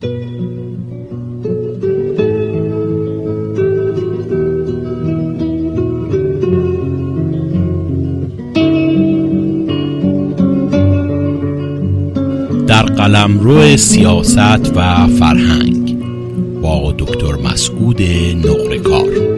در قلمرو سیاست و فرهنگ با دکتر مسعود نقرکار.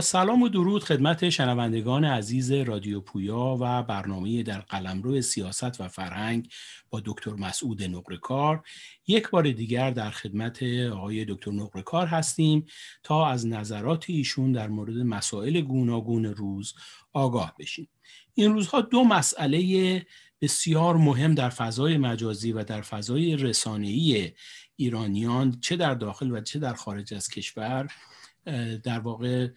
سلام و درود خدمت شنوندگان عزیز رادیو پویا و برنامه در قلمرو سیاست و فرهنگ با دکتر مسعود نقرکار. یک بار دیگر در خدمت آقای دکتر نقرکار هستیم تا از نظرات ایشون در مورد مسائل گوناگون روز آگاه بشیم. این روزها دو مسئله بسیار مهم در فضای مجازی و در فضای رسانه‌ای ایرانیان چه در داخل و چه در خارج از کشور در واقع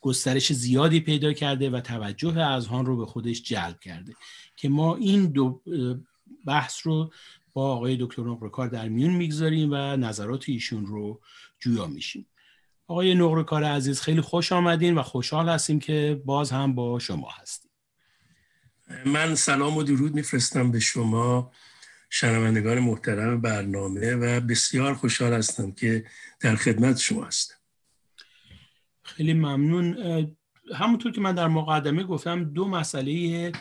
گسترش زیادی پیدا کرده و توجه اذهان رو به خودش جلب کرده که ما این دو بحث رو با آقای دکتر نقرکار در میون می‌گذاریم و نظرات ایشون رو جویا میشیم. آقای نقرکار عزیز خیلی خوش آمدین و خوشحال هستیم که باز هم با شما هستیم. من سلام و درود میفرستم به شما شنوندگان محترم برنامه و بسیار خوشحال هستم که در خدمت شما هستم. خیلی ممنون. همونطور که من در مقدمه گفتم دو مسئله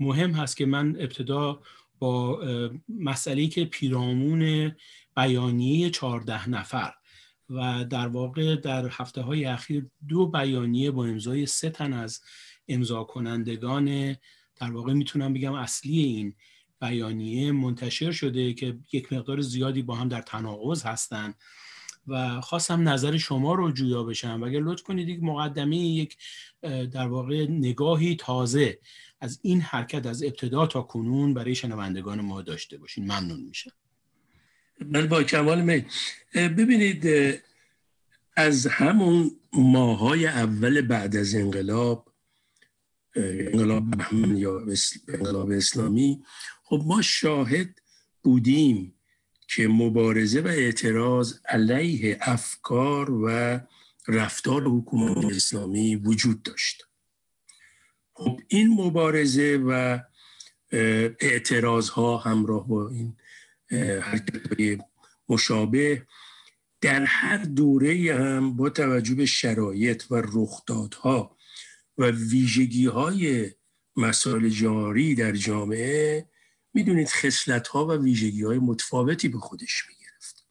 مهم هست که من ابتدا با مسئله که پیرامون بیانیه چهارده نفر و در واقع در هفته های اخیر دو بیانیه با امضای سه تن از امضا کنندگان در واقع می‌تونم بگم اصلی این بیانیه منتشر شده که یک مقدار زیادی با هم در تناقض هستند و خواستم نظر شما رو جویا بشم و اگر لطف کنید یک مقدمه یک در واقع نگاهی تازه از این حرکت از ابتدا تا کنون برای شنوندگان ما داشته باشین. ممنون میشم. من با کمال می ببینید از همون ماهای اول بعد از انقلاب انقلاب یا انقلاب اسلامی خب ما شاهد بودیم که مبارزه و اعتراض علیه افکار و رفتار حکومت اسلامی وجود داشت. خب این مبارزه و اعتراض ها همراه با این حرکت مشابه در هر دوره هم با توجه به شرایط و رخدادها و ویژگی های مسائل جاری در جامعه می‌دونید خصلت ها و ویژگی های متفاوتی به خودش می‌گرفت.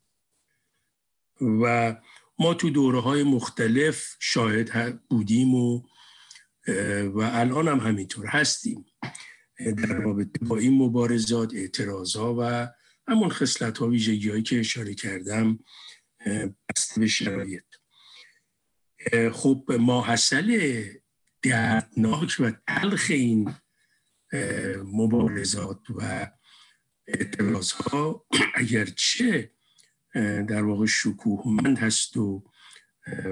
و ما تو دوره های مختلف شاهد بودیم و و الان هم همینطور هستیم. در رابطه با این مبارزات اعتراض و همون خصلت ها ویژگی هایی که اشاره کردم بسته به شرایط. خب ماحصل دردناک و تلخ این مبارزات و اعتراض ها اگرچه در واقع شکوهمند هست و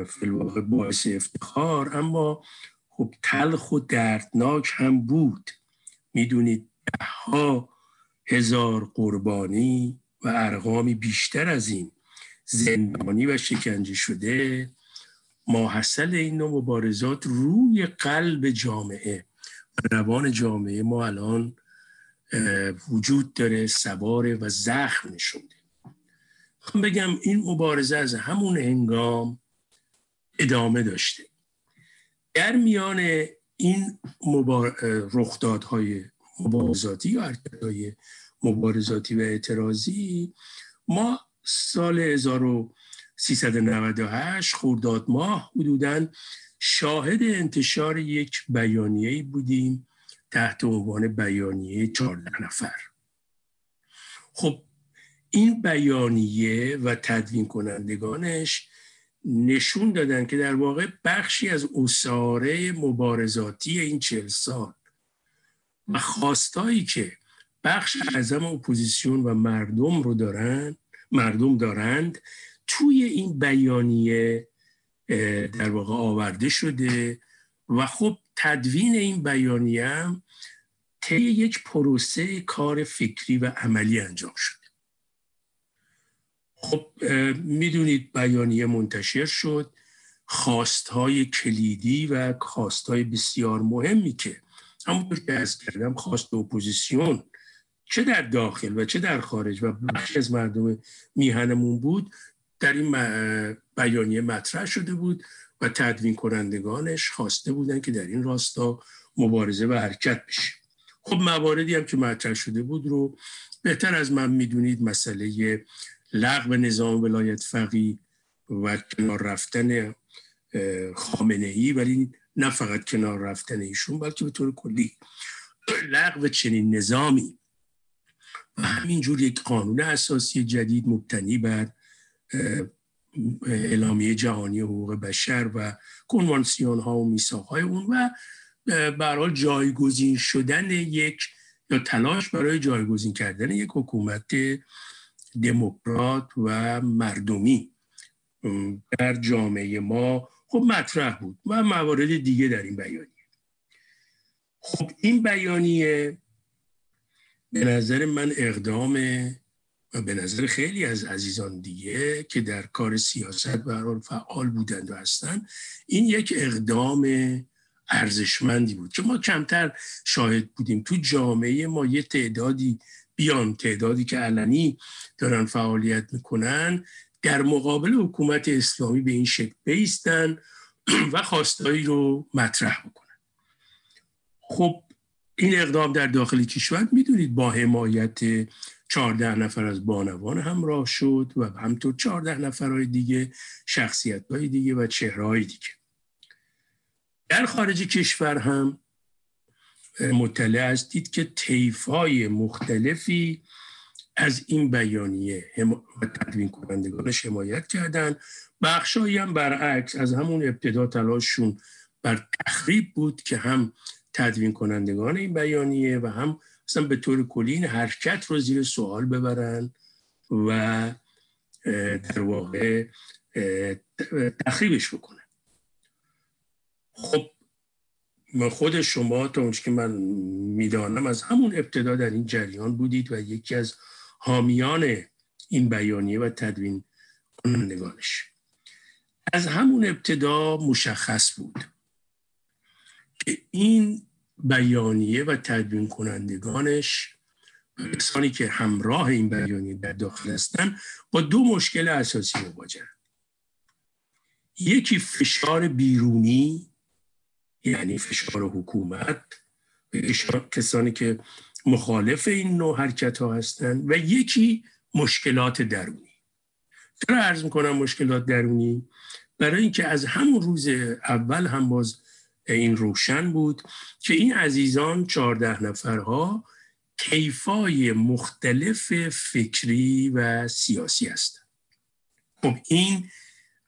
فلواقع باعث افتخار اما خب تلخ و دردناک هم بود. می‌دونید ده ها هزار قربانی و ارقامی بیشتر از این زندانی و شکنجه شده ماحصل این نوع مبارزات روی قلب جامعه روان جامعه ما الان وجود داره سواره و زخم نشونده خب بگم این مبارزه از همون هنگام ادامه داشته. در میان این مبار... رخدادهای مبارزاتی یا مبارزاتی و اعتراضی ما سال 1398 خورداد ماه حدوداً شاهد انتشار یک بیانیه بودیم تحت عنوان بیانیه چهارده نفر. خب این بیانیه و تدوین کنندگانش نشون دادن که در واقع بخشی از اصاره مبارزاتی این چهل سال و خواستایی که بخش اعظم اپوزیسیون و مردم رو دارن مردم دارند توی این بیانیه در واقع آورده شده. و خب تدوین این بیانیه هم طی یک پروسه کار فکری و عملی انجام شده. خب می‌دونید بیانیه منتشر شد. خواستهای کلیدی و خواستهای بسیار مهمی که همونطور که از کردم خواست اپوزیسیون چه در داخل و چه در خارج و بخشی از مردم میهنمون بود در این بیانیه مطرح شده بود و تدوین کنندگانش خواسته بودن که در این راستا مبارزه و حرکت بشه. خب مواردی هم که مطرح شده بود رو بهتر از من می‌دونید مسئله لغو نظام ولایت فقی و کنار رفتن خامنه ای ولی نه فقط کنار رفتن ایشون بلکه به طور کلی لغو چنین نظامی. و همینجور یک قانون اساسی جدید مبتنی بر اعلامیه جهانی حقوق بشر و کنوانسیون ها و میساق های اون و برای جایگزین شدن یک یا تلاش برای جایگزین کردن یک حکومت دموکرات و مردمی. در جامعه ما خب مطرح بود و موارد دیگه در این بیانیه. خب این بیانیه به نظر من اقدام به نظر خیلی از عزیزان دیگه که در کار سیاست و فعال بودند و هستن این یک اقدام ارزشمندی بود که ما کمتر شاهد بودیم. تو جامعه ما یه تعدادی بیان تعدادی که علنی دارن فعالیت می‌کنن در مقابل حکومت اسلامی به این شکل بیستن و خواستایی رو مطرح بکنن. خب این اقدام در داخل کشور می‌دونید با حمایت چهارده نفر از بانوان همراه شد و همطور چهارده نفرهای دیگه شخصیت های دیگه و چهره دیگه. در خارج کشور هم مطلع هستید که های مختلفی از این بیانیه و تدوین کنندگانش حمایت کردن بخشایی هم برعکس از همون ابتدا تلاششون بر تخریب بود که هم تدوین کنندگان این بیانیه و هم اصلا به طور کلی این حرکت رو زیر سوال ببرن و در واقع تخریبش بکنن. خب خود شما تا اونچه که من می‌دانم از همون ابتدا در این جریان بودید و یکی از حامیان این بیانیه و تدوین کنندگانش. از همون ابتدا مشخص بود که این بیانیه و تدوین کنندگانش کسانی که همراه این بیانیه در داخل هستن با دو مشکل اساسی مواجه. یکی فشار بیرونی یعنی فشار حکومت فشار کسانی که مخالف این نوع حرکت ها هستن و یکی مشکلات درونی. چرا عرض می‌کنم مشکلات درونی؟ برای اینکه از همون روز اول هم باز این روشن بود که این عزیزان چهارده نفرها کیفای مختلف فکری و سیاسی هستند. خب این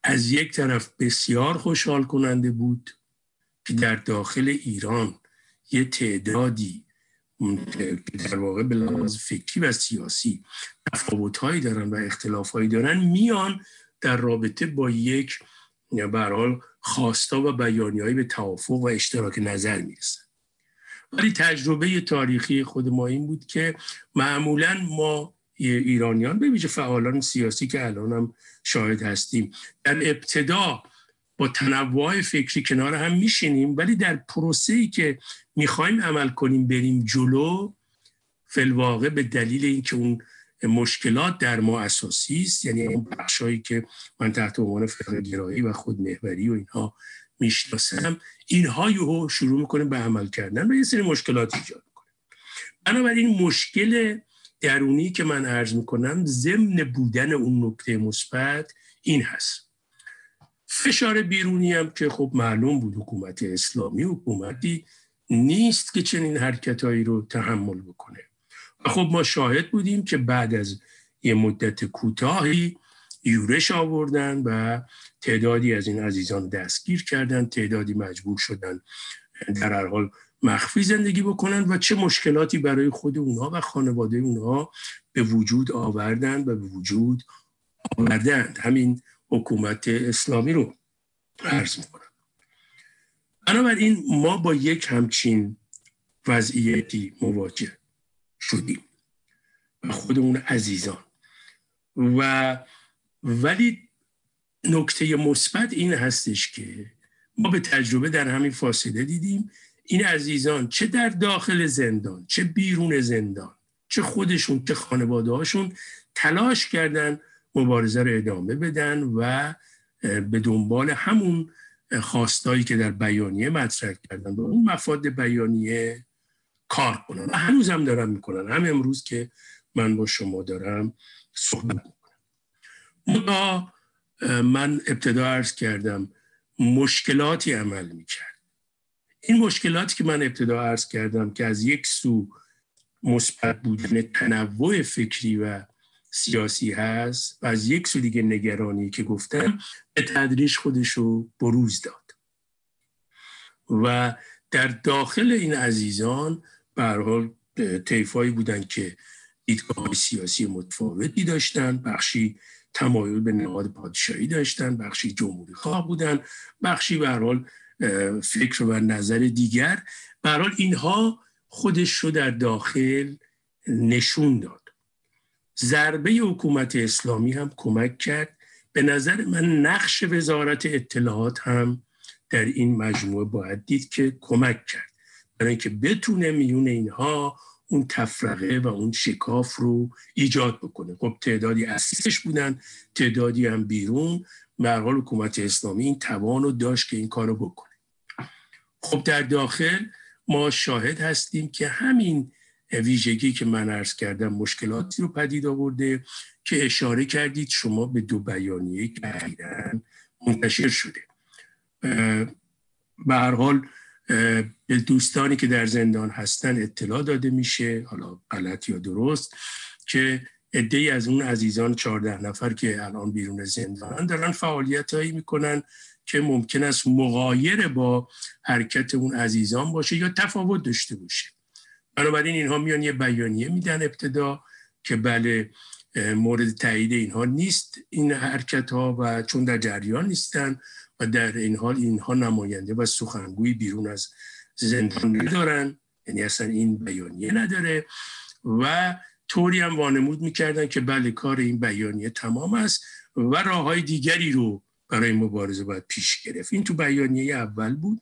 از یک طرف بسیار خوشحال کننده بود که در داخل ایران یه تعدادی در واقع به لحاظ فکری و سیاسی تفاوتهایی دارن و اختلافهایی دارن میان در رابطه با یک برحال خواستا و بیانیهایی به توافق و اشتراک نظر می‌رسن ولی تجربه تاریخی خود ما این بود که معمولا ما ایرانیان به ویژه فعالان سیاسی که الان هم شاهد هستیم در ابتدا با تنوع فکری کنار هم میشینیم ولی در پروسه ای که می‌خوایم عمل کنیم بریم جلو فلواقع به دلیل اینکه اون مشکلات در ما اساسی است. یعنی اون بخشایی که من تحت عنوان فقه گرایی و خودمحوری و اینها می‌شناسم اینها یهو شروع می‌کنیم به عمل کردن و یه سری مشکلات ایجاد می‌کنه. بنابراین مشکل درونی که من عرض می‌کنم ضمن بودن اون نکته مثبت این هست. فشار بیرونی هم که خب معلوم بود حکومت اسلامی حکومتی نیست که چنین حرکتهایی رو تحمل بکنه. خب ما شاهد بودیم که بعد از یه مدت کوتاهی یورش آوردن و تعدادی از این عزیزان دستگیر کردن تعدادی مجبور شدن در هر حال مخفی زندگی بکنن و چه مشکلاتی برای خود اونها و خانواده اونها به وجود آوردن و به وجود آوردند. همین حکومت اسلامی رو عرض می‌کنم. بنابراین ما با یک همچین وضعیتی مواجه شدیم. و خودمون عزیزان. و ولی نکته مثبت این هستش که ما به تجربه در همین فاصله دیدیم. این عزیزان چه در داخل زندان چه بیرون زندان چه خودشون چه خانواده هاشون تلاش کردن مبارزه رو ادامه بدن و به دنبال همون خواستایی که در بیانیه مطرح کردن. به اون مفاد بیانیه کار کنن. هنوز هم دارن می‌کنن. هم امروز که من با شما دارم صحبت می‌کنم. من ابتدا عرض کردم مشکلاتی عمل می‌کرد. این مشکلاتی که من ابتدا عرض کردم که از یک سو مثبت بودن تنوع فکری و سیاسی هست و از یک سو دیگه نگرانی که گفتم به تدریج خودش رو بروز داد. و در داخل این عزیزان به حال طیفایی بودن که دیدگاه سیاسی متفاوتی داشتن بخشی تمایل به نهاد پادشاهی داشتن بخشی جمهوری خواه بودن بخشی به حال فکر و نظر دیگر. به حال اینها خودش رو در داخل نشون داد. ضربه حکومت اسلامی هم کمک کرد. به نظر من نقش وزارت اطلاعات هم در این مجموعه باید دید که کمک کرد. برای اینکه بتونه میون اینها اون تفرقه و اون شکاف رو ایجاد بکنه. خب تعدادی اسیسش بودن تعدادی هم بیرون. به حکومت اسلامی این توان رو داشت که این کارو بکنه. خب در داخل ما شاهد هستیم که همین ویژگی که من عرض کردم مشکلاتی رو پدید آورده که اشاره کردید شما به دو بیانیه که منتشر شده. به هر حال به دوستانی که در زندان هستن اطلاع داده میشه حالا غلط یا درست که عده از اون عزیزان 14 نفر که الان بیرون زندان دارن فعالیت هایی می‌کنن که ممکن است مغایر با حرکت اون عزیزان باشه یا تفاوت داشته باشه. بنابراین اینها میان یه بیانیه میدن ابتدا که بله مورد تایید اینها نیست این حرکت ها و چون در جریان نیستن و در این حال اینها نماینده و سخنگوی بیرون از زندان ندارن یعنی اصلا این بیانیه نداره. و طوری هم وانمود می‌کردن که بله کار این بیانیه تمام است و راه های دیگری رو برای مبارزه باید پیش گرفت. این تو بیانیه اول بود.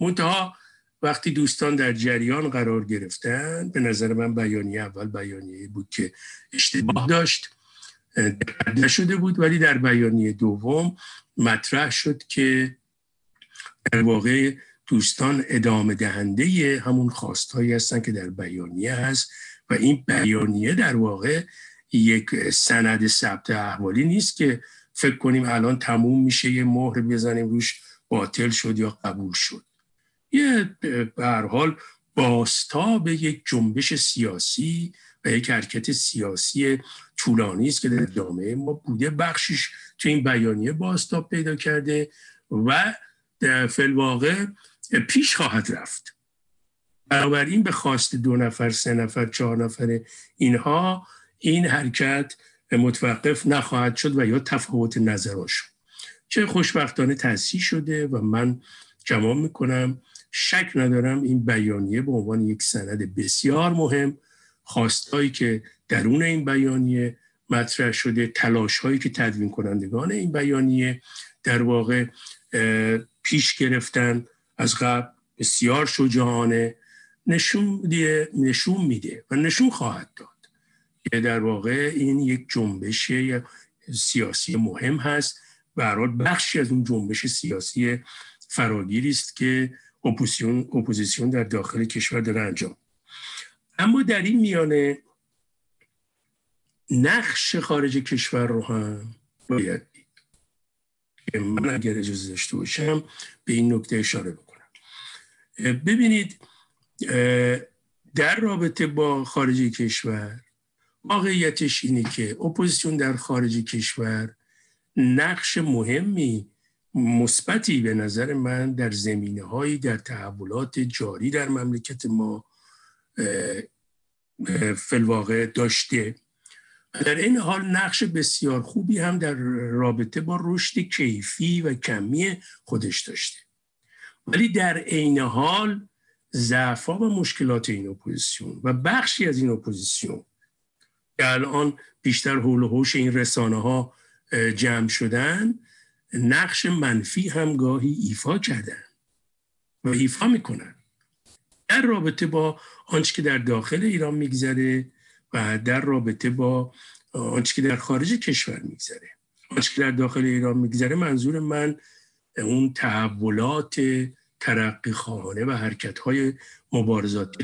منتها وقتی دوستان در جریان قرار گرفتن به نظر من بیانیه اول بیانیه بود که اشتباه داشت. نشده بود ولی در بیانیه دوم مطرح شد که در واقع دوستان ادامه دهنده همون خواستهایی هستن که در بیانیه هست و این بیانیه در واقع یک سند ثبت احوالی نیست که فکر کنیم الان تموم میشه یه مهر بزنیم روش باطل شد یا قبول شد. یه به حال باستاب یک جنبش سیاسی و یک حرکت سیاسی طولانی است که در جامعه ما بوده. بخشش تو این بیانیه باستاب پیدا کرده و در فلواقع پیش خواهد رفت. بنابراین به خواست دو نفر سه نفر چهار نفر اینها این حرکت متوقف نخواهد شد و یا تفاوت نظراشون چه خوشبختانه تأسیس شده و من جمع می‌کنم. شک ندارم این بیانیه به عنوان یک سند بسیار مهم خواستهایی که درون این بیانیه مطرح شده تلاش هایی که تدوین کنندگان این بیانیه در واقع پیش گرفتن از قبل بسیار شجاعانه نشون نشون میده و نشون خواهد داد که در واقع این یک جنبش سیاسی مهم هست برای بخشی از اون جنبش سیاسی فراگیری است که اپوزیسیون در داخل کشور داره انجام اما در این میانه نقش خارج کشور رو هم باید دید من اگر اجازه داشته باشم به این نکته اشاره بکنم. ببینید در رابطه با خارج کشور واقعیتش اینه که اپوزیسیون در خارج کشور نقش مهمی مثبتی به نظر من در زمینه هایی در تحولات جاری در مملکت ما فلواقع داشته. در این حال نقش بسیار خوبی هم در رابطه با رشد کیفی و کمی خودش داشته. ولی در عین حال ضعفا و مشکلات این اپوزیسیون و بخشی از این اپوزیسیون که الان بیشتر حول و حوش این رسانه ها جمع شدن نقش منفی هم گاهی ایفا کردن و ایفا می‌کنن. در رابطه با آنچه که در داخل ایران میگذره و در رابطه با آنچه که در خارج کشور میگذره. آنچه که در داخل ایران میگذره منظور من اون تحولات ترقی خانه و حرکت های مبارزات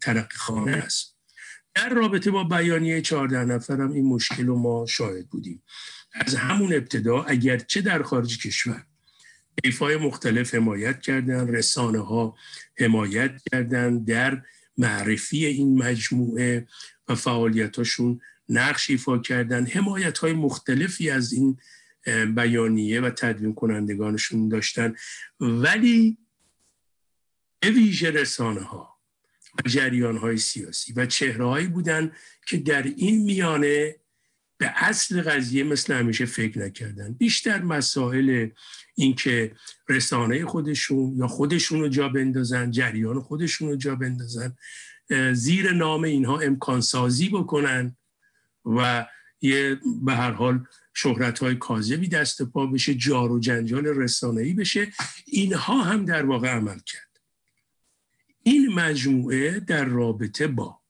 ترقی خانه است. در رابطه با بیانیه چهارده نفرم این مشکل رو ما شاهد بودیم. از همون ابتدا اگرچه در خارج کشور ایفای مختلف حمایت کردن رسانه ها حمایت کردن در معرفی این مجموعه و فعالیتاشون نقش ایفا کردن. حمایت های مختلفی از این بیانیه و تدوین کنندگانشون داشتن. ولی به ویژه رسانه ها و جریان های سیاسی و چهره هایی بودن که در این میانه به اصل قضیه مثل همیشه فکر نکردن. بیشتر مسائل اینکه رسانه خودشون یا خودشون رو جا بندازن جریان خودشون رو جا بندازن زیر نام اینها امکان سازی بکنن و یه به هر حال شهرت های کاذبی دست پا بشه جار و جنجال رسانه‌ای بشه. اینها هم در واقع عمل کرد. این مجموعه در رابطه با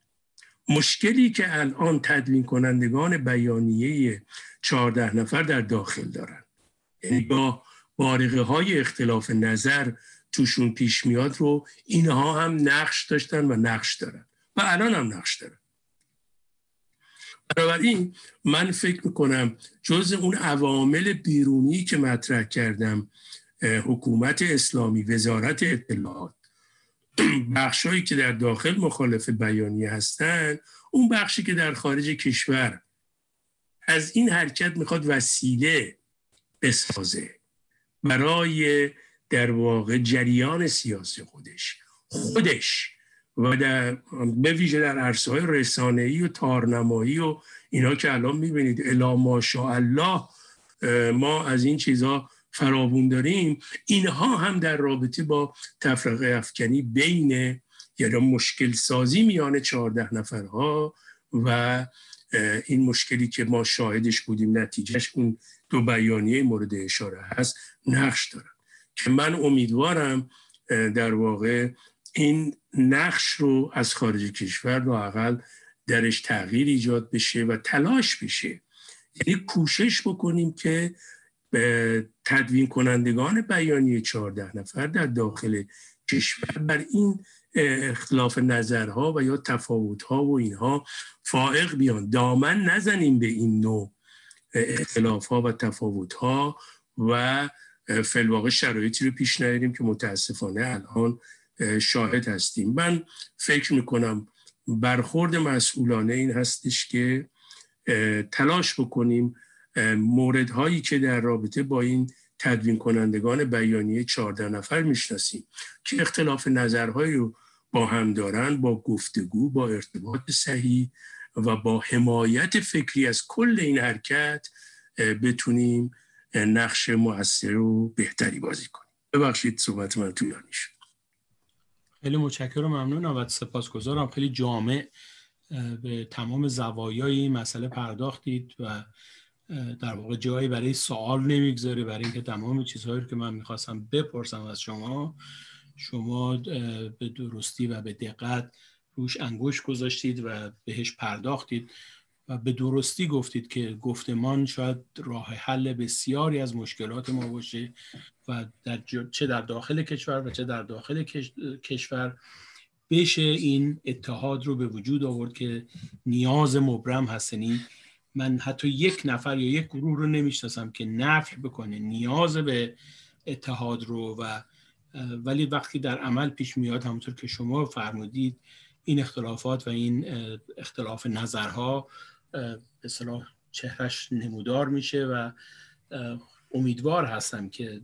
مشکلی که الان تدوین کنندگان بیانیه چهارده نفر در داخل دارن. یعنی با بارقه های اختلاف نظر توشون پیش میاد رو اینها هم نقش داشتن و نقش دارن و الان هم نقش دارن. بنابراین من فکر می‌کنم جز اون عوامل بیرونی که مطرح کردم حکومت اسلامی وزارت اطلاعات بخشهایی که در داخل مخالف بیانیه هستند اون بخشی که در خارج کشور از این حرکت می‌خواد وسیله بسازه برای در واقع جریان سیاسی خودش خودش و در به ویژه در عرصه های رسانه‌ای و تارنمایی و اینا که الان می‌بینید الا ماشاءالله ما از این چیزها فراوون داریم اینها هم در رابطه با تفرقه افکنی بین یا مشکل سازی میان چهارده نفرها و این مشکلی که ما شاهدش بودیم نتیجهش اون دو بیانیه مورد اشاره هست نقش دارن. که من امیدوارم در واقع این نقش رو از خارج کشور رو اقل درش تغییر ایجاد بشه و تلاش بشه. یعنی کوشش بکنیم که تدوین کنندگان بیانیه چهارده نفر در داخل کشور بر این اختلاف نظرها و یا تفاوتها و اینها فائق بیان. دامن نزنیم به این نوع اختلافها و تفاوتها و فلواقع شرایطی رو پیش نیاریم که متاسفانه الان شاهد هستیم. من فکر می‌کنم برخورد مسئولانه این هستش که تلاش بکنیم موردهایی که در رابطه با این تدوین کنندگان بیانیه 14 نفر می‌شناسیم که اختلاف نظرهایی رو با هم دارن با گفتگو با ارتباط صحیح و با حمایت فکری از کل این حرکت بتونیم نقش مؤثر و بهتری بازی کنیم. ببخشید صحبت من طولانی شد خیلی متشکرم ممنونم و سپاسگزارم. خیلی جامع به تمام زوایای این مسئله پرداختید و در واقع جایی برای سوال نمی‌گذاره برای اینکه تمام چیزهایی که من می‌خواستم بپرسم از شما شما به درستی و به دقت روش انگوش گذاشتید و بهش پرداختید و به درستی گفتید که گفتمان شاید راه حل بسیاری از مشکلات ما باشه و در چه در داخل کشور و چه در داخل کشور بشه این اتحاد رو به وجود آورد که نیاز مبرم هستنی من حتی یک نفر یا یک گروه رو نمی‌شناسم که نفی بکنه نیاز به اتحاد رو و ولی وقتی در عمل پیش میاد همونطور که شما فرمودید این اختلافات و این اختلاف نظرها به صلاح چهرش نمودار میشه و امیدوار هستم که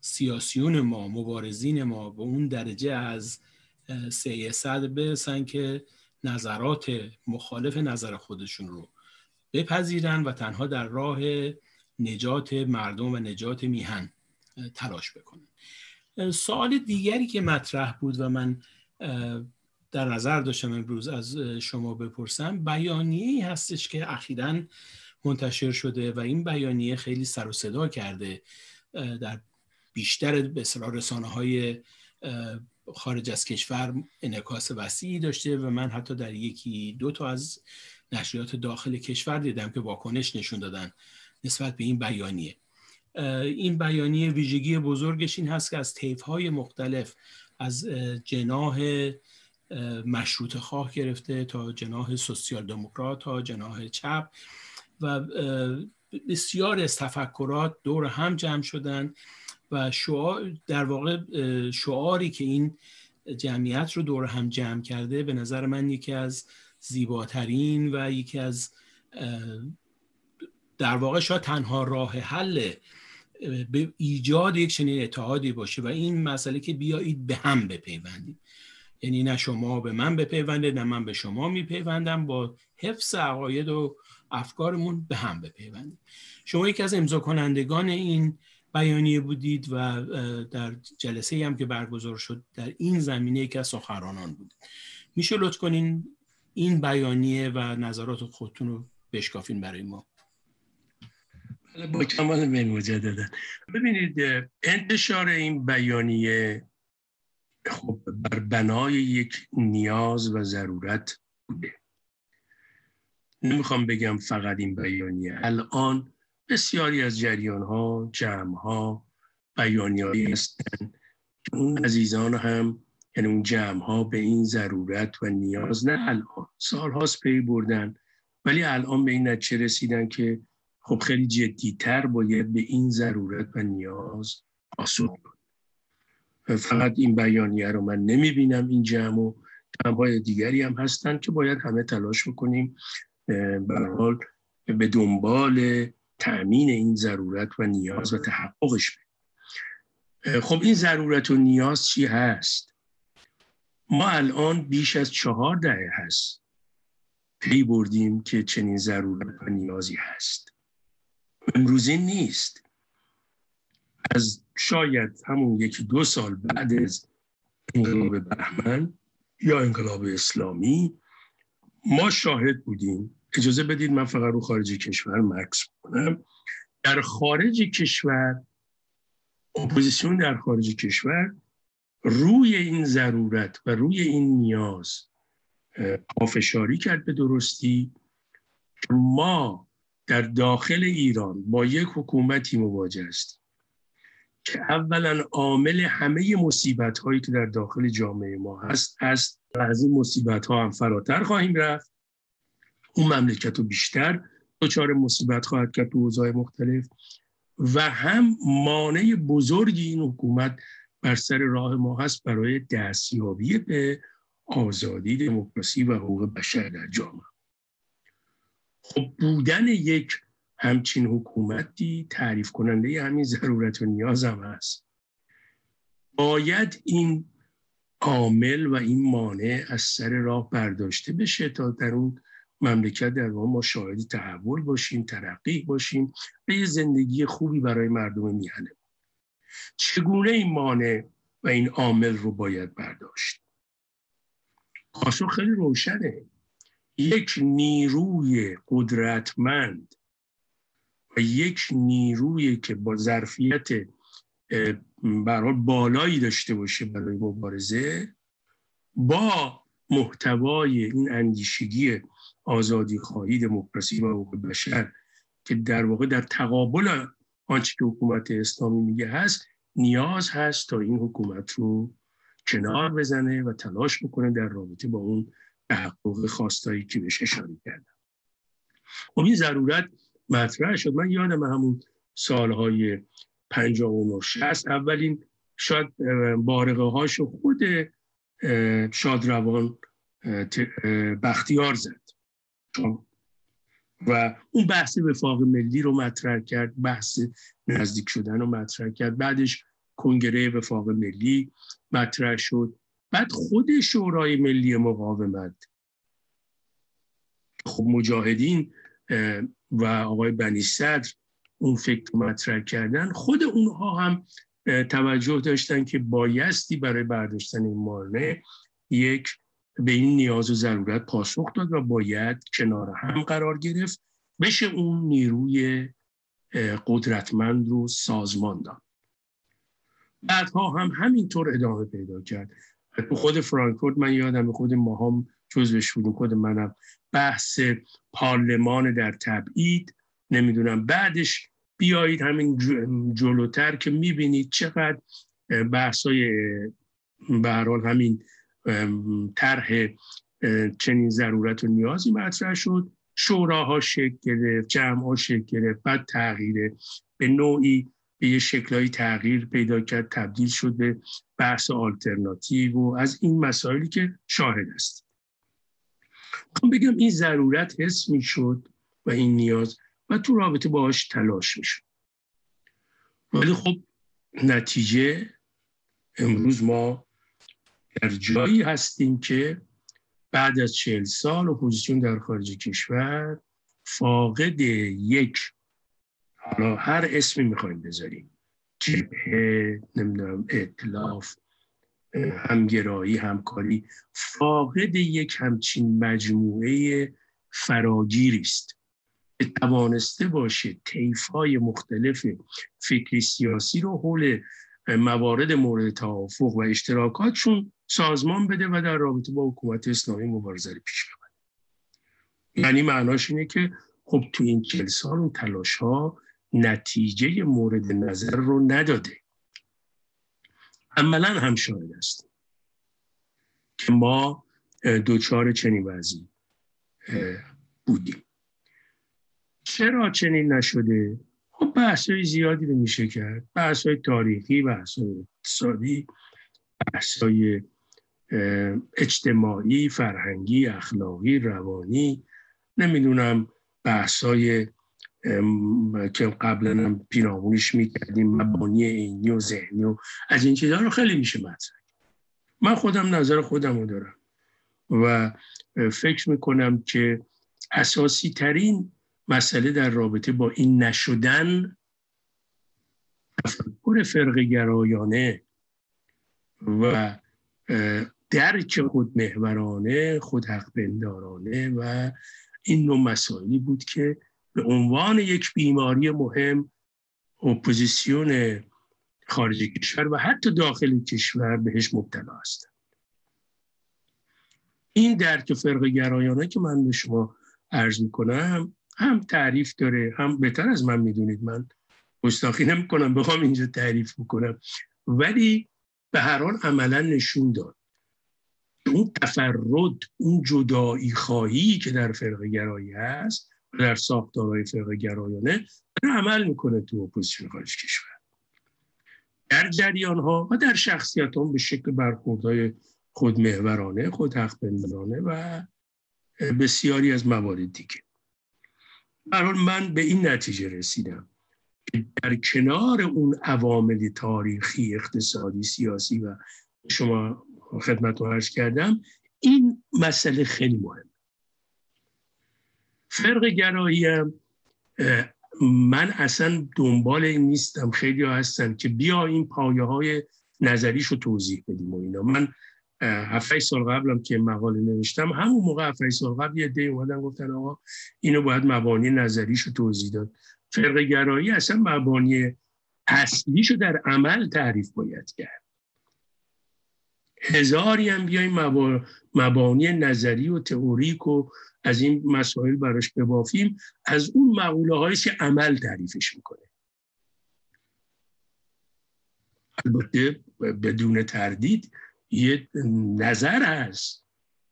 سیاسیون ما مبارزین ما به اون درجه از سیاست برسن که نظرات مخالف نظر خودشون رو بپذیرن و تنها در راه نجات مردم و نجات میهن تلاش بکنن. سوال دیگری که مطرح بود و من در نظر داشتم امروز از شما بپرسم بیانیه هستش که اخیرا منتشر شده و این بیانیه خیلی سر و صدا کرده در بیشتر به رسانه های خارج از کشور انعکاس وسیعی داشته و من حتی در یکی دو تا از نشریات داخل کشور دیدم که واکنش نشون دادن. نسبت به این بیانیه. این بیانیه ویژگی بزرگش این هست که از طیف های مختلف از جناه مشروط خواه گرفته تا جناه سوسیال دموکرات تا جناه چپ و بسیار از تفکرات دور هم جمع شدن. و شعار در واقع شعاری که این جمعیت رو دور هم جمع کرده به نظر من یکی از زیباترین و یکی از در واقع شاید تنها راه حل به ایجاد یک چنین اتحادی باشه و این مسئله که بیایید به هم بپیوندیم. یعنی نه شما به من بپیونده نه من به شما میپیوندم با حفظ عقاید و افکارمون به هم بپیوندیم. شما یکی از امضا کنندگان این بیانیه بودید و در جلسه هم که برگزار شد در این زمینه یکی از سخنرانان بود. میشه لطف کنین این بیانیه و نظرات خودتون رو بشکافین برای ما. با کمال من مجددا ببینید انتشار این بیانیه خب بر بنای یک نیاز و ضرورت بوده. نمی‌خوام بگم فقط این بیانیه الان بسیاری از جریان ها جمع ها هستند. اون عزیزان هم یعنی اون جمع ها به این ضرورت و نیاز نه الان. سال هاست پی بردن ولی الان به این نتیجه رسیدن که خب خیلی جدیتر باید به این ضرورت و نیاز پاسخ فقط این بیانیه رو من نمی بینم این جمع و جمع دیگری هم هستن که باید همه تلاش بکنیم. به حال به دنبال تأمین این ضرورت و نیاز و تحققش بریم خب این ضرورت و نیاز چی هست؟ ما الان بیش از چهار دهه هست پی بردیم که چنین ضرورت و نیازی هست. امروزی نیست. از شاید همون یکی دو سال بعد از انقلاب بهمن یا انقلاب اسلامی ما شاهد بودیم اجازه بدید من فقط رو خارج کشور مکس کنم. در خارج کشور اپوزیسیون در خارج کشور روی این ضرورت و روی این نیاز پافشاری کرد به درستی ما در داخل ایران با یک حکومتی مواجه هستیم که اولا عامل همه مصیبت هایی که در داخل جامعه ما هست است و از این مصیبت ها هم فراتر خواهیم رفت. اون مملکت رو بیشتر دچار مصیبت خواهد کرد تو اوضاع مختلف و هم مانع بزرگی این حکومت بر سر راه ما هست برای دستیابی به آزادی دموکراسی و حقوق بشر در جامعه. خب بودن یک همچین حکومتی تعریف کننده همین ضرورت و نیاز هم هست. باید این عامل و این مانع از سر راه برداشته بشه تا در اون مملکت در ما شاهد تحول باشیم ترقی باشیم و یه زندگی خوبی برای مردم میهنه. چگونه این مانع و این عامل رو باید برداشت؟ پاسخ خیلی روشنه. یک نیروی قدرتمند و یک نیروی که با ظرفیت برای بالایی داشته باشه برای مبارزه با محتوای این اندیشگی آزادی خواهی دموکراسی و حقوق بشر که در واقع در تقابل آنچه که حکومت اسلامی میگه هست نیاز هست تا این حکومت رو کنار بزنه و تلاش بکنه در رابطه با اون تحقق خواستایی که بهش اشاره کردم. خب این ضرورت مطرح شد. من یادم همون سالهای پنجاه و شست اولین شاید بارقه هاشو خود شادروان بختیار زد. و اون بحث وفاق ملی رو مطرح کرد بحث نزدیک شدن رو مطرح کرد. بعدش کنگره وفاق ملی مطرح شد. بعد خود شورای ملی مقاومت. خب مجاهدین و آقای بنی صدر اون فکر مطرح کردن. خود اونها هم توجه داشتن که بایستی برای برداشتن این مانع یک به این نیاز و ضرورت پاسخ داد و باید کنار هم قرار گرفت. بشه اون نیروی قدرتمند رو سازمان داد. بعدها هم همینطور ادامه پیدا کرد. خود فرانکفورت من یادم خود هم جزوش بودیم خود منم بحث پارلمان در تبعید. نمی‌دونم. بعدش بیایید همین جلوتر که می‌بینید چقدر بحثای به همین طرح چنین ضرورت و نیازی مطرح شد. شوراها شکل گرفت جمعها شکل گرفت بعد تغییره به نوعی به یه شکلهایی تغییر پیدا کرد تبدیل شد به بحث آلترناتیو و از این مسائلی که شاهد است. می‌خوام بگم این ضرورت حس می‌شد و این نیاز و تو رابطه باهاش تلاش می‌شد. ولی خب نتیجه امروز ما در جایی هستیم که بعد از چهل سال اپوزیسیون در خارج کشور فاقد یک حالا هر اسمی می‌خوایم بذاریم. جبهه نمی‌دونم اطلاف همگرایی همکاری فاقد یک همچین مجموعه فراگیری است. که توانسته باشه های مختلف فکری سیاسی رو حول موارد مورد توافق و اشتراکاتشون سازمان بده و در رابطه با حکومت اسلامی مبارزه پیش ببره. یعنی معناش اینه که خب تو این چل سال اون تلاش ها نتیجه مورد نظر رو نداده. عملا هم شاهد است که ما دوچار چنین وضعی بودیم. چرا چنین نشده؟ خب بحث های زیادی رو میشه کرد. بحث های تاریخی بحث های اقتصادی بحث های اجتماعی فرهنگی اخلاقی روانی نمی‌دونم بحث های که قبلا هم پیرامونش می‌کردیم مبانی عینی و ذهنی و از این چیزها رو خیلی میشه مطرح من خودم نظر خودم رو دارم و فکر می‌کنم که اساسی ترین مسئله در رابطه با این نشدن تفکر فرق گرایانه و درک خود محورانه خود حق بندارانه و این نوع مسائلی بود که به عنوان یک بیماری مهم اپوزیسیون خارج کشور و حتی داخل کشور بهش مبتلا هستند این درک فرق گرایانه که من به شما عرض می‌کنم هم تعریف داره هم بهتر از من می‌دونید. من گستاخی نمی‌کنم بخوام اینجا تعریف بکنم. ولی به هر حال عملا نشون داد. اون تفرد اون جدایی خواهی که در فرق گرایی هست در ساختارهای فرق گرایانه عمل می‌کنه تو اپوزیسیون خارج کشور. در جریان ها و در شخصیت هم به شکل برخوردهای خودمهورانه خود حق و بسیاری از موارد دیگه. برحال من به این نتیجه رسیدم که در کنار اون عوامل تاریخی اقتصادی سیاسی و شما خدمت رو کردم این مسئله خیلی مهم فرق گرایی من اصلا دنبال این نیستم خیلی ها هستن که بیا این پایه های نظریش رو توضیح بدیم و اینا. من هفته سال قبلم که مقاله نوشتم همون موقع هفته سال قبل یه دی اومدن گفتن آقا اینو باید مبانی نظریش رو توضیح داد. فرق گرایی اصلا مبانی اصلیشو در عمل تعریف باید کرد. هزاری هم بیایم مبانی نظری و تئوریک و از این مسائل براش ببافیم. از اون مقوله هایی که عمل تعریفش می‌کنه. البته بدون تردید یه نظر هست.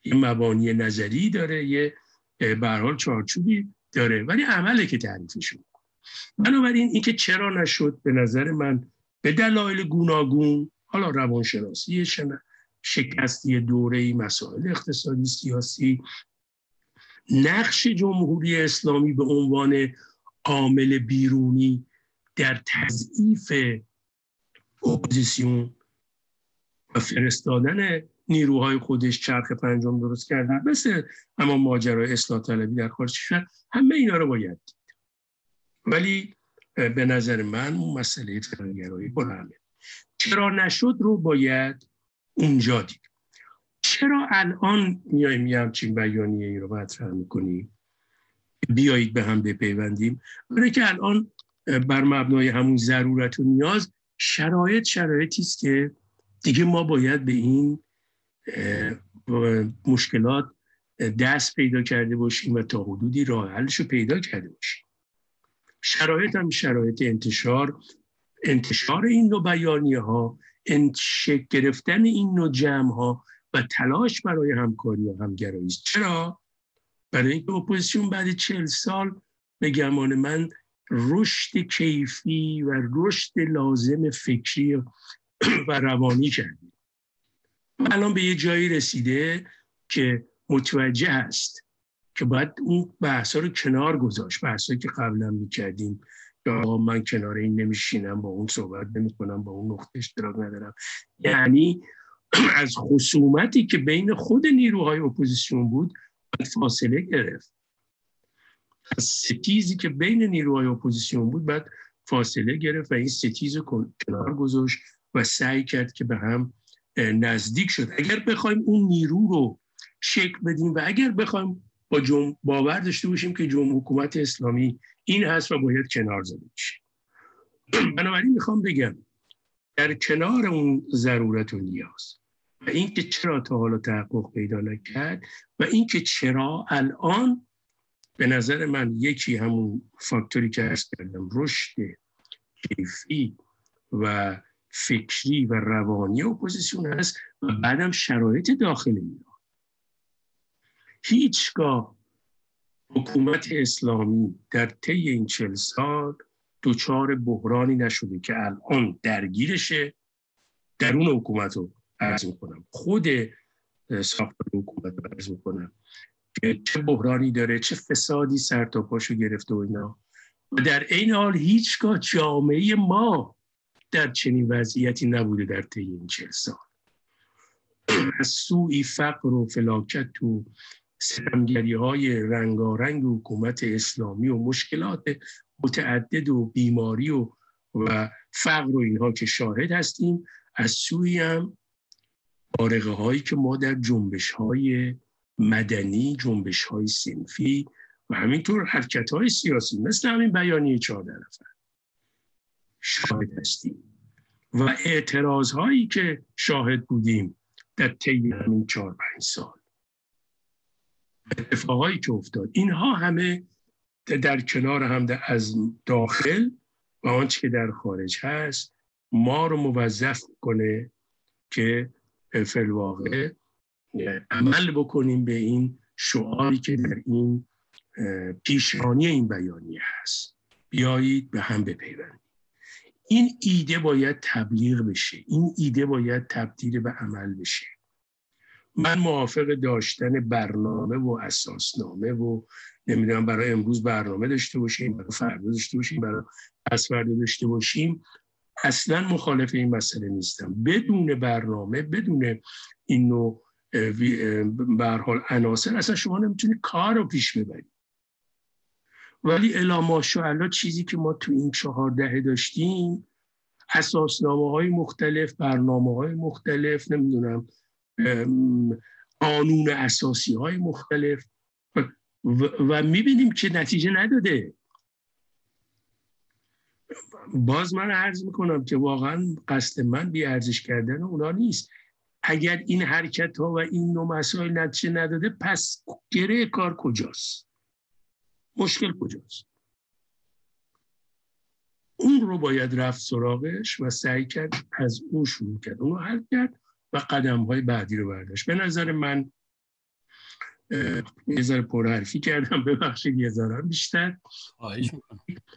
یه مبانی نظری داره یه برحال چارچوبی داره ولی عمله که تعریفش می‌کنه. بنابراین اینکه چرا نشد؟ به نظر من به دلایل گوناگون حالا روانشناسی شکستی دوره مسائل اقتصادی سیاسی. نقش جمهوری اسلامی به عنوان عامل بیرونی در تضعیف اپوزیسیون و فرستادن نیروهای خودش چرخ پنجم درست کردن مثل اما ماجرای اصلاح طلبی در خارج کشور همه اینا رو باید دید. ولی به نظر من مسئله فرقگرایی برهمه چرا نشد رو باید اونجا دید. چرا الان میایم یه همچین بیانیه ای رو مطرح می‌کنیم بیایید به هم بپیوندیم. برای که الان بر مبنای همون ضرورت و نیاز شرایط شرایطی است که دیگه ما باید به این مشکلات دست پیدا کرده باشیم و تا حدودی راه حلش رو پیدا کرده باشیم. شرایط هم شرایط انتشار انتشار این نوع بیانیه ها شکل گرفتن این نوع جمع ها و تلاش برای همکاری و همگرایی. است چرا؟ برای اینکه اپوزیسیون بعد چهل سال به گمان من رشد کیفی و رشد لازم فکری و روانی کرده. الان به یه جایی رسیده که متوجه هست که باید اون بحثا رو کنار گذاشت. بحثایی که قبلا می‌کردیم. من کنار این نمیشینم با اون صحبت نمی‌کنم با اون نقطه اشتراک ندارم. یعنی از خصومتی که بین خود نیروهای اپوزیسیون بود فاصله گرفت. از ستیزی که بین نیروهای اپوزیسیون بود بعد فاصله گرفت و این ستیز رو کنار گذاشت و سعی کرد که به هم نزدیک شد. اگر بخوایم اون نیرو رو شکل بدیم و اگر بخوایم با جم... باور داشته باشیم که جمهور حکومت اسلامی این هست و باید کنار زده بشه. بنابراین می‌خوام بگم در کنار اون ضرورت و نیاز و اینکه چرا تا حالا تحقق پیدا نکرد و اینکه چرا الان به نظر من یکی همون فاکتوری که ارز کردم رشد کیفی و فکری و روانی اپوزیسیون هست و بعدم شرایط داخل ایران هیچگاه حکومت اسلامی در طی این چل سال دچار بحرانی نشده که الان درگیرشه درون حکومت رو عرض می‌کنم. خود ساختار حکومت رو عرض می‌کنم که چه بحرانی داره چه فسادی سر تا پاشو گرفته و اینا. و در این حال هیچگاه جامعه ما در چنین وضعیتی نبوده در طی این چل سال. از سوی فقر و فلاکت و ستمگری های رنگارنگ حکومت اسلامی و مشکلات متعدد و بیماری و و فقر و اینها که شاهد هستیم از سوی هم بارقه هایی که ما در جنبش های مدنی جنبش های سنفی و همینطور حرکت های سیاسی مثل همین بیانیه چهارده نفر شاهد هستیم. و اعتراض هایی که شاهد بودیم در طی همین چهار پنج سال. اتفاقایی که افتاد. اینها همه در کنار هم از داخل و آنچه که در خارج هست ما رو موظف کنه که فلواقع عمل بکنیم به این شعاری که در این پیشانی این بیانیه هست. بیایید به هم بپیوندیم. این ایده باید تبلیغ بشه. این ایده باید تبدیل به عمل بشه. من موافق داشتن برنامه و اساسنامه و نمی‌دونم برای امروز برنامه داشته باشیم برای فردا داشته باشیم برای پس فردا داشته باشیم. اصلا مخالف این مسئله نیستم. بدون برنامه بدون این نوع برحال عناصر اصلا شما نمی‌تونید کار رو پیش ببرید. ولی الا ماشاءالله چیزی که ما تو این چهار دهه داشتیم اساسنامه های مختلف برنامه های مختلف نمی‌دونم قانون اساسی های مختلف. و, می‌بینیم که نتیجه نداده. باز من عرض می‌کنم که واقعا قصد من بی ارزش کردن اونا نیست. اگر این حرکت ها و این نوع مسائل نتیجه نداده پس گره کار کجاست؟ مشکل کجاست؟ اون رو باید رفت سراغش و سعی کرد از اون شروع کرد. اون رو حل کرد. و قدم های بعدی رو برداشت. به نظر من یه ذره پرحرفی کردم ببخشید یه ذره بیشتر.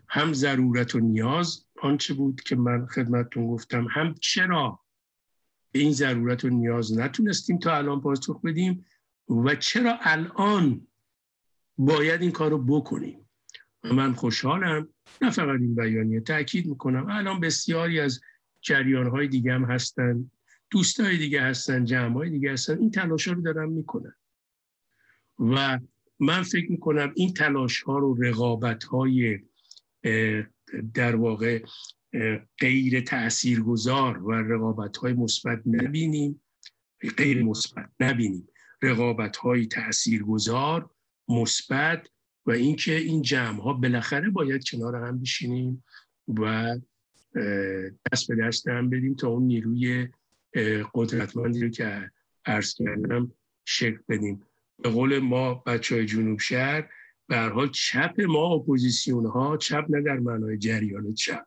هم ضرورت و نیاز آنچه بود که من خدمتتون گفتم هم چرا به این ضرورت و نیاز نتونستیم تا الان پاسخ بدیم و چرا الان باید این کار رو بکنیم. و من خوشحالم نه فقط این بیانیه تاکید می‌کنم الان بسیاری از جریانهای دیگه هم هستن. دوستای دیگه هستن جمعهای دیگه هستن این تلاش ها رو دارن می‌کنن. و من فکر می‌کنم این تلاش ها رو رقابت های در واقع غیر تاثیرگذار و رقابت های مثبت نبینیم. غیر مثبت نبینیم. رقابت های تاثیرگذار مثبت و اینکه این جمع ها بالاخره باید کنار هم بشینیم و دست به دست هم بدیم تا اون نیروی قدرتمندی رو که عرض کردم شکل بدیم. به قول ما بچه های جنوب شهر به حال چپ ما اپوزیسیون ها چپ نه در معنای جریان چپ.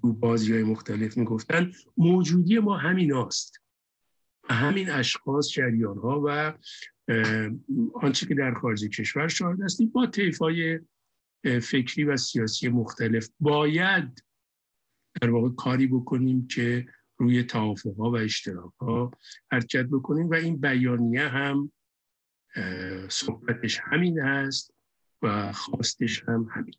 تو بازی های مختلف می‌گفتن موجودی ما همین هاست. همین اشخاص جریان ها و آنچه که در خارج کشور شاهد هستیم با طیف های فکری و سیاسی مختلف. باید در واقع کاری بکنیم که روی توافق و اشتراک ها حرکت بکنیم و این بیانیه هم صحبتش همین هست و خواستش هم همین.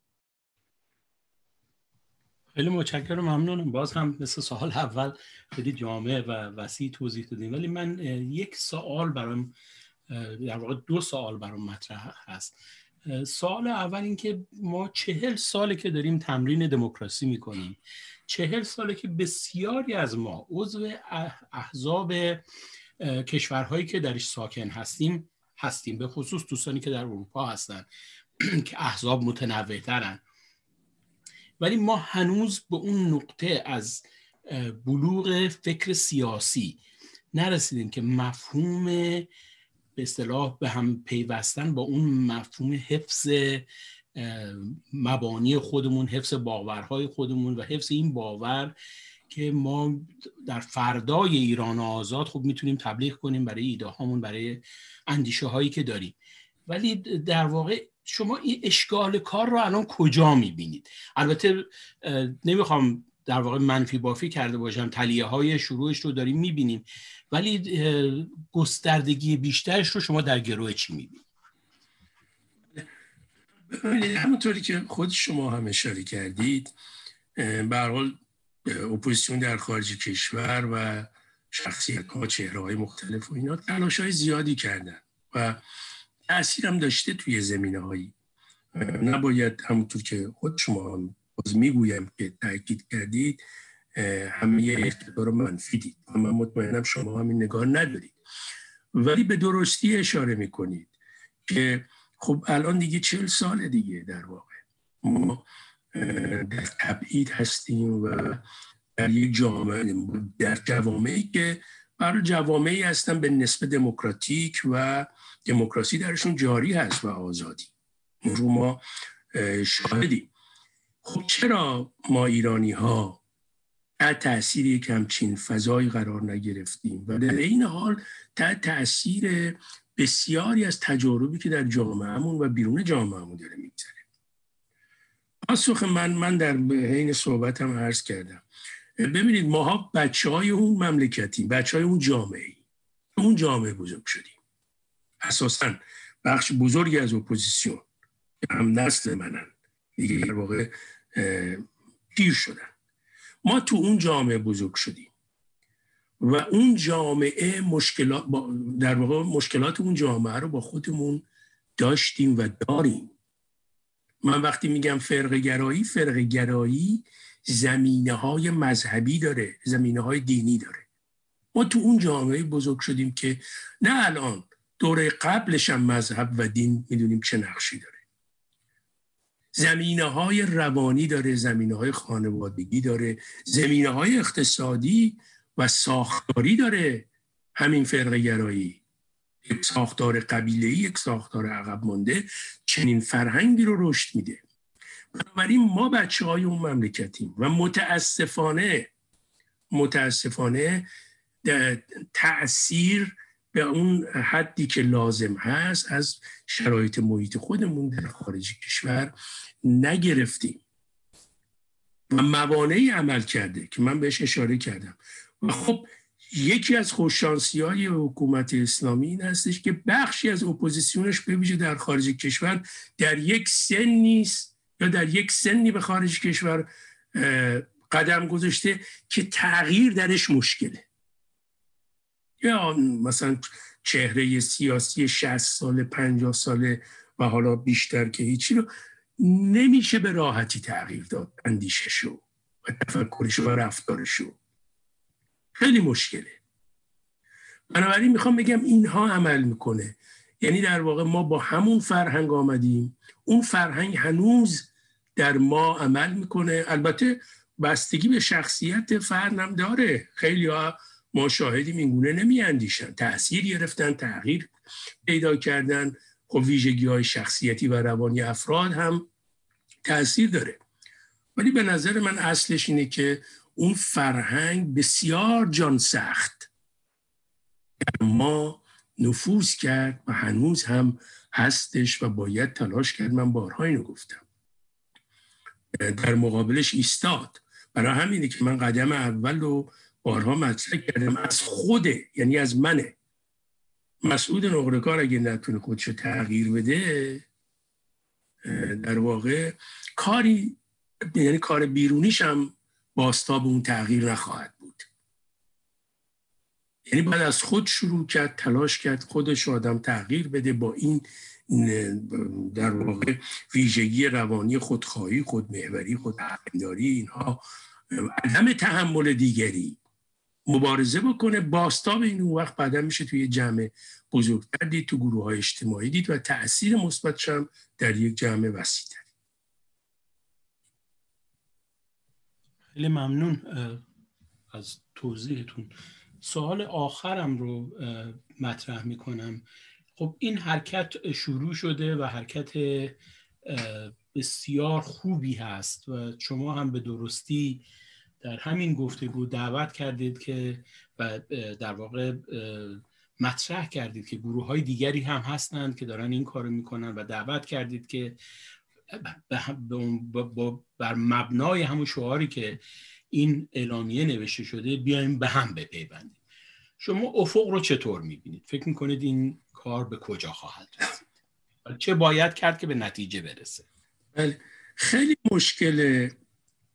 خیلی متشکرم ممنونم. باز هم مثل سوال اول خیلی جامعه و وسیع توضیح دادیم ولی من یک سوال برام در واقع دو سوال برام مطرح هست. سوال اول اینکه ما چهل ساله که داریم تمرین دموکراسی می‌کنیم. چهل ساله که بسیاری از ما عضو احزاب کشورهایی که درش ساکن هستیم هستیم. به خصوص دوستانی که در اروپا هستن که احزاب متنوع ترن ولی ما هنوز به اون نقطه از بلوغ فکر سیاسی نرسیدیم که مفهوم به اصطلاح به هم پیوستن با اون مفهوم حفظ مبانی خودمون حفظ باورهای خودمون و حفظ این باور که ما در فردای ایران آزاد خب می‌تونیم تبلیغ کنیم برای ایده هامون برای اندیشه هایی که داریم. ولی در واقع شما این اشکال کار رو الان کجا می‌بینید؟ البته نمی‌خوام در واقع منفی بافی کرده باشم تلیه های شروعش رو داریم می‌بینیم ولی گستردگی بیشترش رو شما در گروه چی می‌بینید؟ همونطوری که خود شما هم اشاره کردید به حال اپوزیسیون در خارج کشور و شخصیت ها چهره های مختلف و اینا تلاش های زیادی کردن و تاثیر هم داشته توی زمینه هایی نباید همونطور که خود شما هم باز می‌گویم که تاکید کردید همه اقتدار منفی دید. و من مطمئنم شما همین نگاه ندارید. ولی به درستی اشاره می‌کنید که خب الان دیگه چل سال دیگه در واقع. ما در تبعید هستیم و در یک جامعه در جوامعی که برای جوامعی هستن به نسبت دموکراتیک و دموکراسی درشون جاری هست و آزادی. رو ما شاهدیم. خب چرا ما ایرانی ها تحت تاثیر یک همچین فضایی قرار نگرفتیم؟ و در این حال تحت تاثیر بسیاری از تجاربی که در جامعهمون و بیرون جامعهمون داره میگذره. پاسخ من من در حین صحبتم عرض کردم. ببینید ماها بچه های اون مملکتی بچه های اون جامعه اون جامعه بزرگ شدیم. اساسا بخش بزرگی از اپوزیسیون هم نسل منن دیگه در واقع پیر شدن. ما تو اون جامعه بزرگ شدیم. و اون جامعه مشکلات در واقع مشکلات اون جامعه رو با خودمون داشتیم و داریم. من وقتی میگم فرقه گرایی فرقه گرایی زمینه های مذهبی داره زمینه های دینی داره. ما تو اون جامعه بزرگ شدیم که نه الان دوره قبلش هم مذهب و دین می‌دونیم چه نقشی داره. زمینه های روانی داره زمینه های خانوادگی داره زمینه های اقتصادی و ساختاری داره همین فرق گرایی. یک ساختار قبیله یک ساختار عقب مانده چنین فرهنگی رو رشد میده. بنابراین ما بچه های اون مملکتیم و متاسفانه متاسفانه تأثیر به اون حدی که لازم هست از شرایط محیط خودمون در خارج کشور نگرفتیم. و موانعی عمل کرده که من بهش اشاره کردم. و خب یکی از خوششانسی های حکومت اسلامی این هستش که بخشی از اپوزیسیونش ببیشه در خارج کشور در یک سن نیست یا در یک سنی به خارج کشور قدم گذاشته که تغییر درش مشکله. یا مثلا چهره سیاسی 60 سال 50 ساله و حالا بیشتر که هیچی رو نمیشه به راحتی تغییر داد اندیشه شو و تفکرشو و رفتارشو. خیلی مشکله. بنابراین می‌خوام بگم اینها عمل می‌کنه. یعنی در واقع ما با همون فرهنگ آمدیم. اون فرهنگ هنوز در ما عمل می‌کنه. البته بستگی به شخصیت فرنم داره. خیلی ها ما شاهدیم اینگونه نمی اندیشن تأثیر گرفتن تغییر پیدا کردن. خب ویژگی های شخصیتی و روانی افراد هم تاثیر داره. ولی به نظر من اصلش اینه که اون فرهنگ بسیار جان سخت. در ما نفوذ کرد و هنوز هم هستش و باید تلاش کرد. من بارها اینو گفتم. در مقابلش ایستاد. برای همینه که من قدم اول رو بارها مطرح کردم. از خوده یعنی از منه مسعود نقرکار اگه نتونه خودشو تغییر بده در واقع کاری یعنی کار بیرونیش هم باستاب اون تغییر نخواهد بود. یعنی بعد از خود شروع کرد تلاش کرد خودش آدم تغییر بده با این در واقع ویژگی روانی خودخواهی خودمحوری خودمحوری اینها. عدم تحمل دیگری مبارزه بکنه. باستاب این وقت بعدا میشه توی جمع بزرگتر دید تو گروه های اجتماعی دید و تاثیر مثبتش هم در یک جمع وسیع خیلی ممنون از توضیحتون. سوال آخرم رو مطرح می‌کنم. خب این حرکت شروع شده و حرکت بسیار خوبی هست و شما هم به درستی در همین گفتگو دعوت کردید که و در واقع مطرح کردید که گروه های دیگری هم هستند که دارن این کارو می‌کنن و دعوت کردید که بر مبنای همون شعاری که این اعلامیه نوشته شده بیایم به هم بپیوندیم شما افق رو چطور می‌بینید؟ فکر می‌کنید این کار به کجا خواهد رسید؟ چه باید کرد که به نتیجه برسه؟ بله خیلی مشکل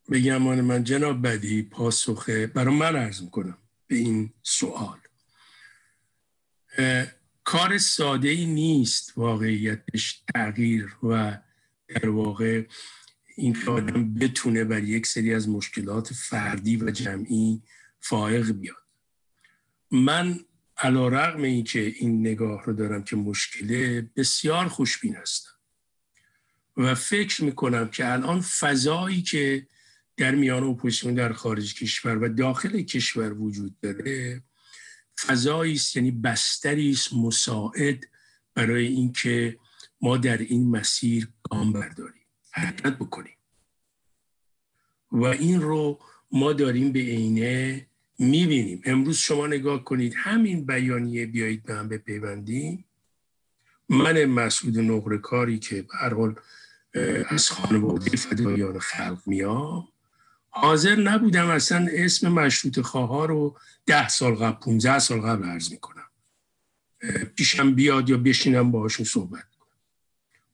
به گمان من جناب بدی پاسخه برای من عرض می‌کنم به این سوال کار ساده ای نیست واقعیتش تغییر و در واقع این که آدم بتونه بر یک سری از مشکلات فردی و جمعی فائق بیاد. من علا رقم این که این نگاه رو دارم که مشکله بسیار خوشبین هستم. و فکر می‌کنم که الان فضایی که در میان اپوزیسیون در خارج کشور و داخل کشور وجود داره فضایی است یعنی بستری است مساعد برای اینکه ما در این مسیر گام برداریم حرکت بکنیم. و این رو ما داریم به عینه می‌بینیم. امروز شما نگاه کنید همین بیانیه بیایید به هم بپیوندیم. من مسعود نقره کاری که به هر حال از خانواده فدایان خلق میام حاضر نبودم اصلا اسم مشروط خواه رو ده سال قبل 15 سال قبل عرض می‌کنم. پیشم بیاد یا بشینم باهاشون صحبت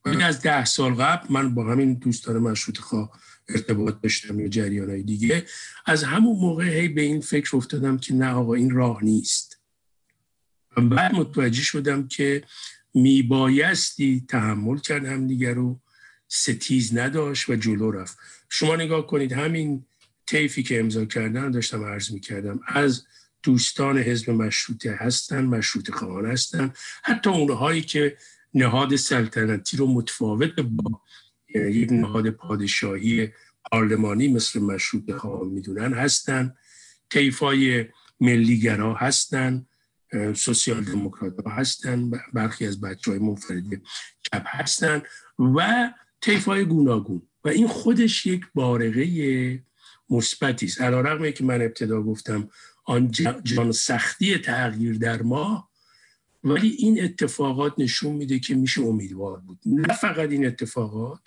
کنم از ده سال قبل من با همین دوستان مشروط خواه ارتباط داشتم یا جریان دیگه. از همون موقع هی به این فکر افتادم که نه آقا این راه نیست. و بعد متوجه شدم که میبایستی تحمل کرد هم دیگر رو ستیز نداشت و جلو رفت. شما نگاه کنید همین طیفی که امضا کردن داشتم عرض می کردم از دوستان حزب مشروطه هستن مشروط خواهان هستن. حتی اونهایی که نهاد سلطنتی رو متفاوت با یک نهاد پادشاهی پارلمانی مثل مشروط خواهان می‌دونن هستن. طیفای ملیگرا هستن سوسیال دموکرات ها هستن برخی از بچه های منفرد چپ هستن و طیفای گوناگون. و این خودش یک بارقه مثبتی است. علیرغم که من ابتدا گفتم آن جان سختی تغییر در ما ولی این اتفاقات نشون میده که میشه امیدوار بود. نه فقط این اتفاقات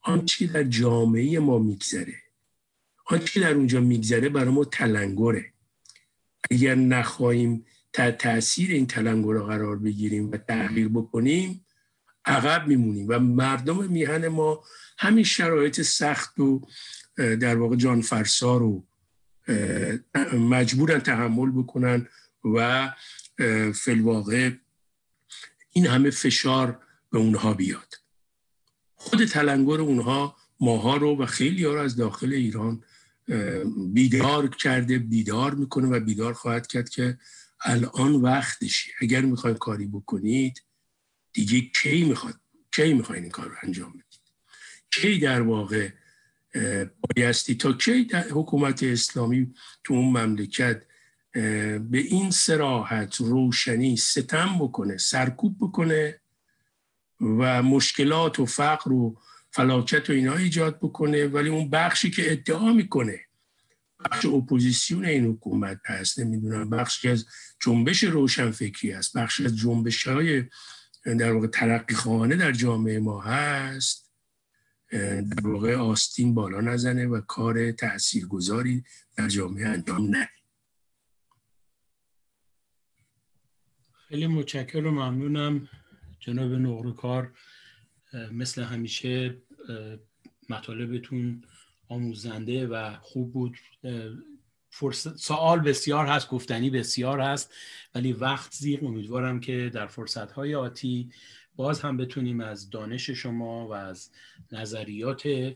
آنچه در جامعه ما میگذره. آنچه در اونجا میگذره برای ما تلنگره. اگر نخواهیم تا تاثیر این تلنگر قرار بگیریم و تغییر بکنیم عقب میمونیم. و مردم میهن ما همین شرایط سخت و در واقع جان فرسا رو مجبورن تحمل بکنن و فلواقع این همه فشار به اونها بیاد. خود تلنگر اونها ماها رو و خیلی ها رو از داخل ایران بیدار کرده بیدار می‌کنه و بیدار خواهد کرد که الان وقتشی اگر می‌خواین کاری بکنید دیگه کی می‌خواد کی می‌خواین این کار رو انجام بدید؟ کی در واقع بایستی تا کی در حکومت اسلامی تو اون مملکت به این سراحت روشنی ستم بکنه سرکوب بکنه و مشکلات و فقر و فلاکت و اینا ایجاد بکنه. ولی اون بخشی که ادعا می‌کنه بخش اپوزیسیون این حکومت هست نمی‌دونم بخشی از جنبش روشنفکری است بخشی از جنبش های در واقع ترقی خواهانه در جامعه ما هست. در واقع آستین بالا نزنه و کار تاثیرگذاری در جامعه انجام نده. خیلی متشکرم و ممنونم جناب نقروکار مثل همیشه مطالبتون آموزنده و خوب بود. فرصت سوال بسیار هست گفتنی بسیار هست ولی وقت زیر امیدوارم که در فرصت های آتی باز هم بتونیم از دانش شما و از نظریات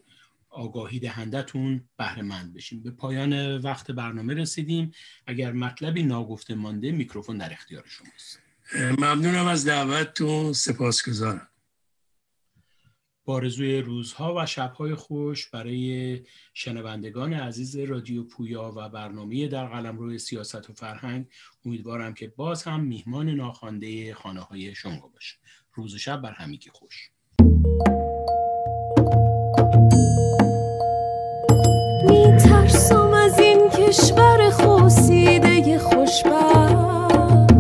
آگاهی دهندتون بهره مند بشیم به پایان وقت برنامه رسیدیم. اگر مطلبی ناگفته مانده میکروفون در اختیار شماست. ممنونم از دعوتتون. سپاسگزارم. بارزوی روزها و شبهای خوش برای شنوندگان عزیز رادیو پویا و برنامه در قلم روی سیاست و فرهنگ امیدوارم که باز هم میهمان ناخوانده خانه های شما باشه روز و شب بر همگی خوش. کشور خوسیده خوشبخت.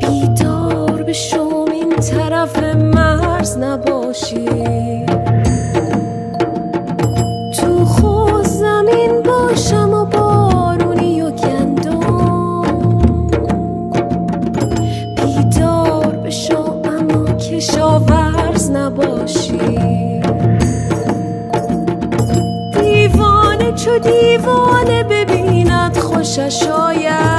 بیدار به شوم این طرف مرز نباشی. دیوانه ببیند خوشش آید.